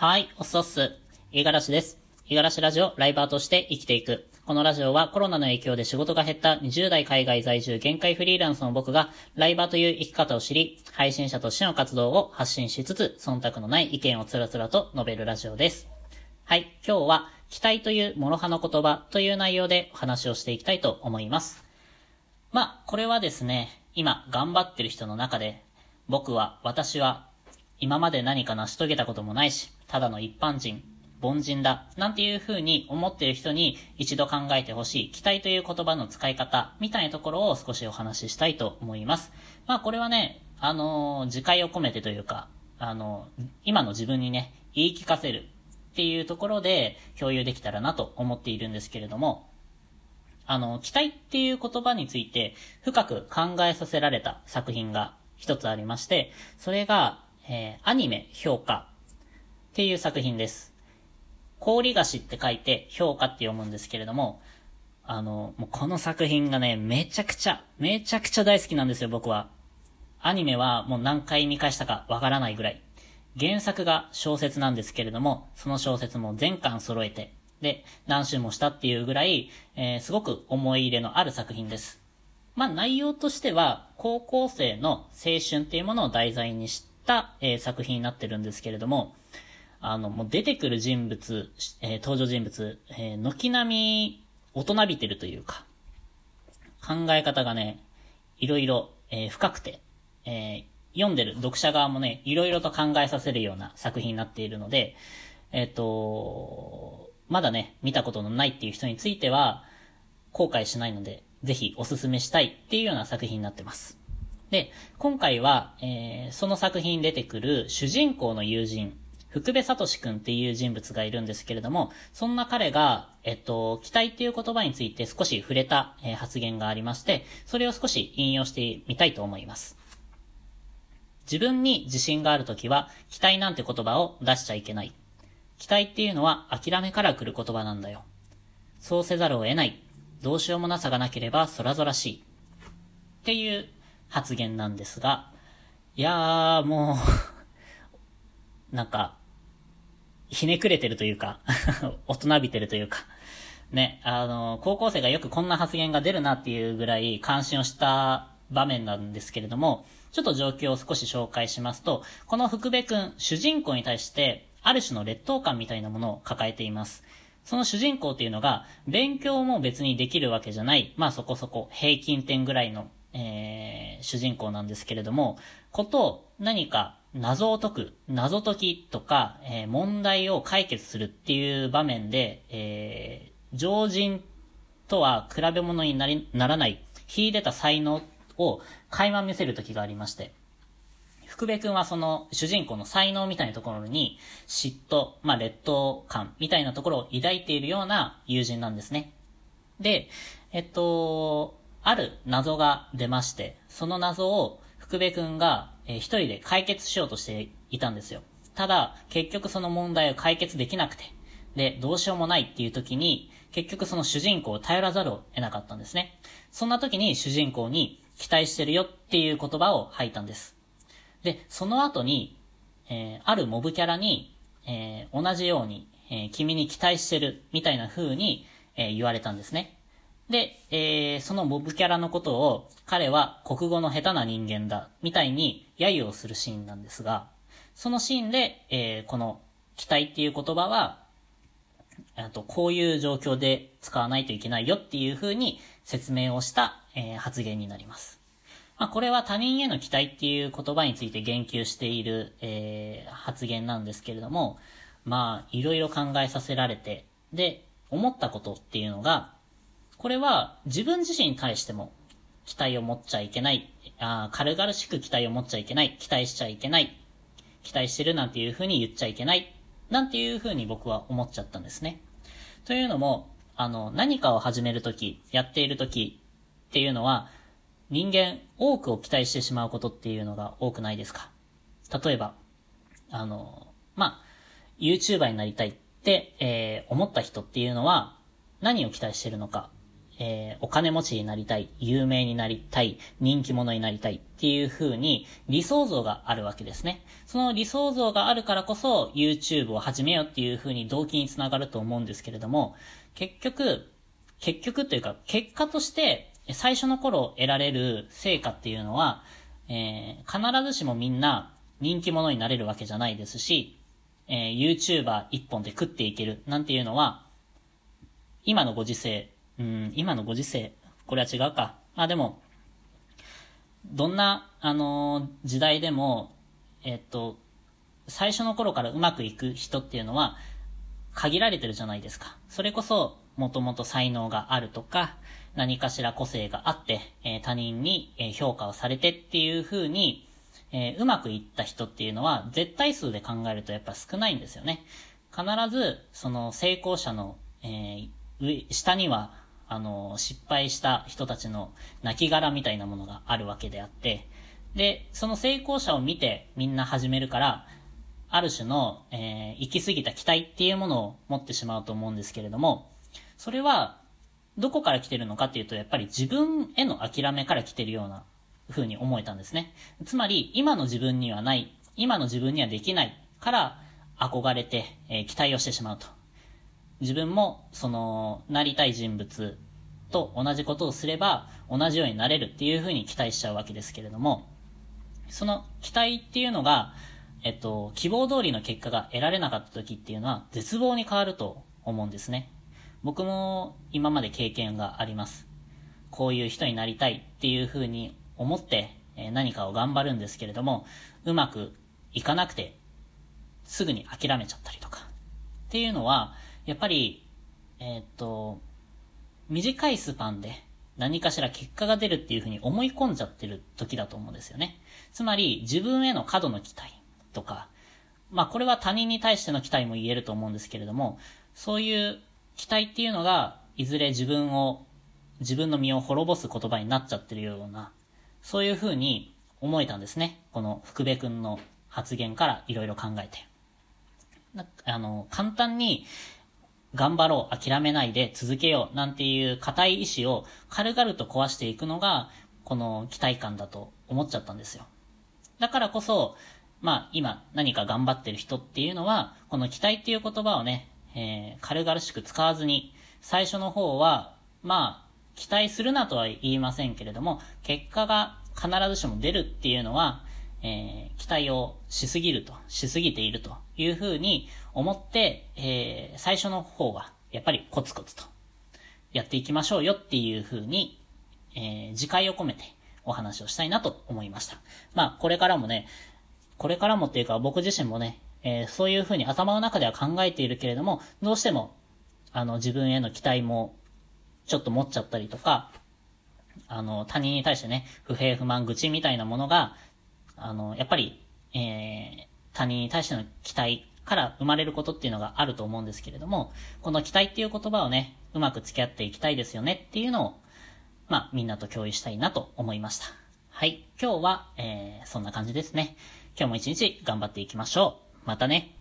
はい、おっそっす。五十嵐です。五十嵐ラジオライバーとして生きていく。このラジオはコロナの影響で仕事が減った20代海外在住限界フリーランスの僕がライバーという生き方を知り、配信者としての活動を発信しつつ、忖度のない意見をつらつらと述べるラジオです。はい、今日は期待という諸刃の言葉という内容でお話をしていきたいと思います。まあ、これはですね、今頑張ってる人の中で、僕は、私は、今まで何か成し遂げたこともないし、ただの一般人、凡人だ、なんていう風に思っている人に一度考えてほしい、期待という言葉の使い方、みたいなところを少しお話ししたいと思います。まあこれはね、あのー自戒を込めてというか、あのー今の自分にね、言い聞かせるっていうところで共有できたらなと思っているんですけれども、あの、期待っていう言葉について深く考えさせられた作品が一つありまして、それが、えーアニメ評価っていう作品です。氷菓子って書いて評価って読むんですけれども、あの、もうこの作品がね、めちゃくちゃ、めちゃくちゃ大好きなんですよ、僕は。アニメはもう何回見返したかわからないぐらい。原作が小説なんですけれども、その小説も全巻揃えて、で、何周もしたっていうぐらい、えーすごく思い入れのある作品です。まあ内容としては、高校生の青春っていうものを題材にし、えー作品になってるんですけれども、あの、もう出てくる人物、えー登場人物、えー軒並み大人びてるというか、考え方がね、いろいろ、えー深くて、えー読んでる読者側もね、いろいろと考えさせるような作品になっているので、えっ、と、まだね、見たことのないっていう人については、後悔しないので、ぜひおすすめしたいっていうような作品になってます。で、今回は、えーその作品に出てくる主人公の友人、福部聡くんっていう人物がいるんですけれども、そんな彼が、えっと、期待っていう言葉について少し触れた、えー発言がありまして、それを少し引用してみたいと思います。自分に自信があるときは、期待なんて言葉を出しちゃいけない。期待っていうのは諦めから来る言葉なんだよ。そうせざるを得ない。どうしようもなさがなければ空々しい。っていう発言なんですが、いやー、もう、なんか、ひねくれてるというか、大人びてるというか、ね、あの、高校生がよくこんな発言が出るなっていうぐらい関心をした場面なんですけれども、ちょっと状況を少し紹介しますと、この福部くん、主人公に対して、ある種の劣等感みたいなものを抱えています。その主人公っていうのが、勉強も別にできるわけじゃない、まあそこそこ平均点ぐらいの、えー、主人公なんですけれども、こと何か謎を解く、謎解きとか、えー問題を解決するっていう場面で、えー、常人とは比べ物になりならない、秀でた才能を垣間見せる時がありまして、福部くんはその主人公の才能みたいなところに嫉妬、まあ劣等感みたいなところを抱いているような友人なんですね。で、えっと、ある謎が出まして、その謎を福部くんが、えー一人で解決しようとしていたんですよ。ただ、結局その問題を解決できなくて、で、どうしようもないっていう時に、結局その主人公を頼らざるを得なかったんですね。そんな時に主人公に期待してるよっていう言葉を吐いたんです。で、その後に、えーあるモブキャラに、えー同じように、えー君に期待してるみたいな風に、え言われたんですね。で、えーそのモブキャラのことを、彼は国語の下手な人間だ、みたいに揶揄をするシーンなんですが、そのシーンで、えーこの期待っていう言葉は、あと、こういう状況で使わないといけないよっていう風に説明をした、えー発言になります。まあ、これは他人への期待っていう言葉について言及している、えー発言なんですけれども、まあ、いろいろ考えさせられて、で、思ったことっていうのが、これは自分自身に対しても期待を持っちゃいけない、あ軽々しく期待を持っちゃいけない、期待しちゃいけない、期待してるなんていう風に言っちゃいけない、なんていう風に僕は思っちゃったんですね。というのも、あの、何かを始めるとき、やっているときっていうのは、人間多くを期待してしまうことっていうのが多くないですか？例えば、あの、まあ、YouTuber になりたいって、えー思った人っていうのは、何を期待してるのか、えー、お金持ちになりたい、有名になりたい、人気者になりたいっていう風に理想像があるわけですね。その理想像があるからこそ YouTube を始めようっていう風に動機につながると思うんですけれども、結局、結局というか結果として最初の頃得られる成果っていうのは、えー、必ずしもみんな人気者になれるわけじゃないですし、えー、YouTuber 一本で食っていけるなんていうのは、今のご時世、うん、今のご時世、これは違うか。まあでも、どんな、あのー、時代でも、えっと、最初の頃からうまくいく人っていうのは、限られてるじゃないですか。それこそ、もともと才能があるとか、何かしら個性があって、えー、他人に、え評価をされてっていう風に、えー、うまくいった人っていうのは、絶対数で考えるとやっぱ少ないんですよね。必ず、その成功者の、え上、下には、あの、失敗した人たちの亡骸みたいなものがあるわけであって、で、その成功者を見てみんな始めるから、ある種の、えー、行き過ぎた期待っていうものを持ってしまうと思うんですけれども、それは、どこから来てるのかっていうと、やっぱり自分への諦めから来てるような風に思えたんですね。つまり、今の自分にはない、今の自分にはできないから憧れて、えー、期待をしてしまうと。自分も、その、なりたい人物と同じことをすれば、同じようになれるっていう風に期待しちゃうわけですけれども、その期待っていうのが、えっと、希望通りの結果が得られなかった時っていうのは、絶望に変わると思うんですね。僕も今まで経験があります。こういう人になりたいっていう風に思って何かを頑張るんですけれども、うまくいかなくて、すぐに諦めちゃったりとか。っていうのは、やっぱり、えー、っと、短いスパンで何かしら結果が出るっていう風に思い込んじゃってる時だと思うんですよね。つまり、自分への過度の期待とか、まあこれは他人に対しての期待も言えると思うんですけれども、そういう期待っていうのが、いずれ自分を、自分の身を滅ぼす言葉になっちゃってるような、そういう風に思えたんですね。この福部くんの発言からいろいろ考えて。あの、簡単に、頑張ろう、諦めないで続けよう、なんていう固い意志を軽々と壊していくのが、この期待感だと思っちゃったんですよ。だからこそ、まあ今何か頑張ってる人っていうのは、この期待っていう言葉をね、えー、軽々しく使わずに、最初の方は、まあ、期待するなとは言いませんけれども、結果が必ずしも出るっていうのは、えー、期待をしすぎると、しすぎているというふうに思って、えー、最初の方は、やっぱりコツコツとやっていきましょうよっていうふうに、えー、自戒を込めてお話をしたいなと思いました。まあ、これからもね、これからもっていうか僕自身もね、えー、そういうふうに頭の中では考えているけれども、どうしても、あの、自分への期待も、ちょっと持っちゃったりとか、あの、他人に対してね、不平不満、愚痴みたいなものが、あの、やっぱり、えー、他人に対しての期待から生まれることっていうのがあると思うんですけれども、この期待っていう言葉をね、うまく付き合っていきたいですよねっていうのを、まあ、みんなと共有したいなと思いました。はい。今日は、えー、そんな感じですね。今日も一日頑張っていきましょう。またね。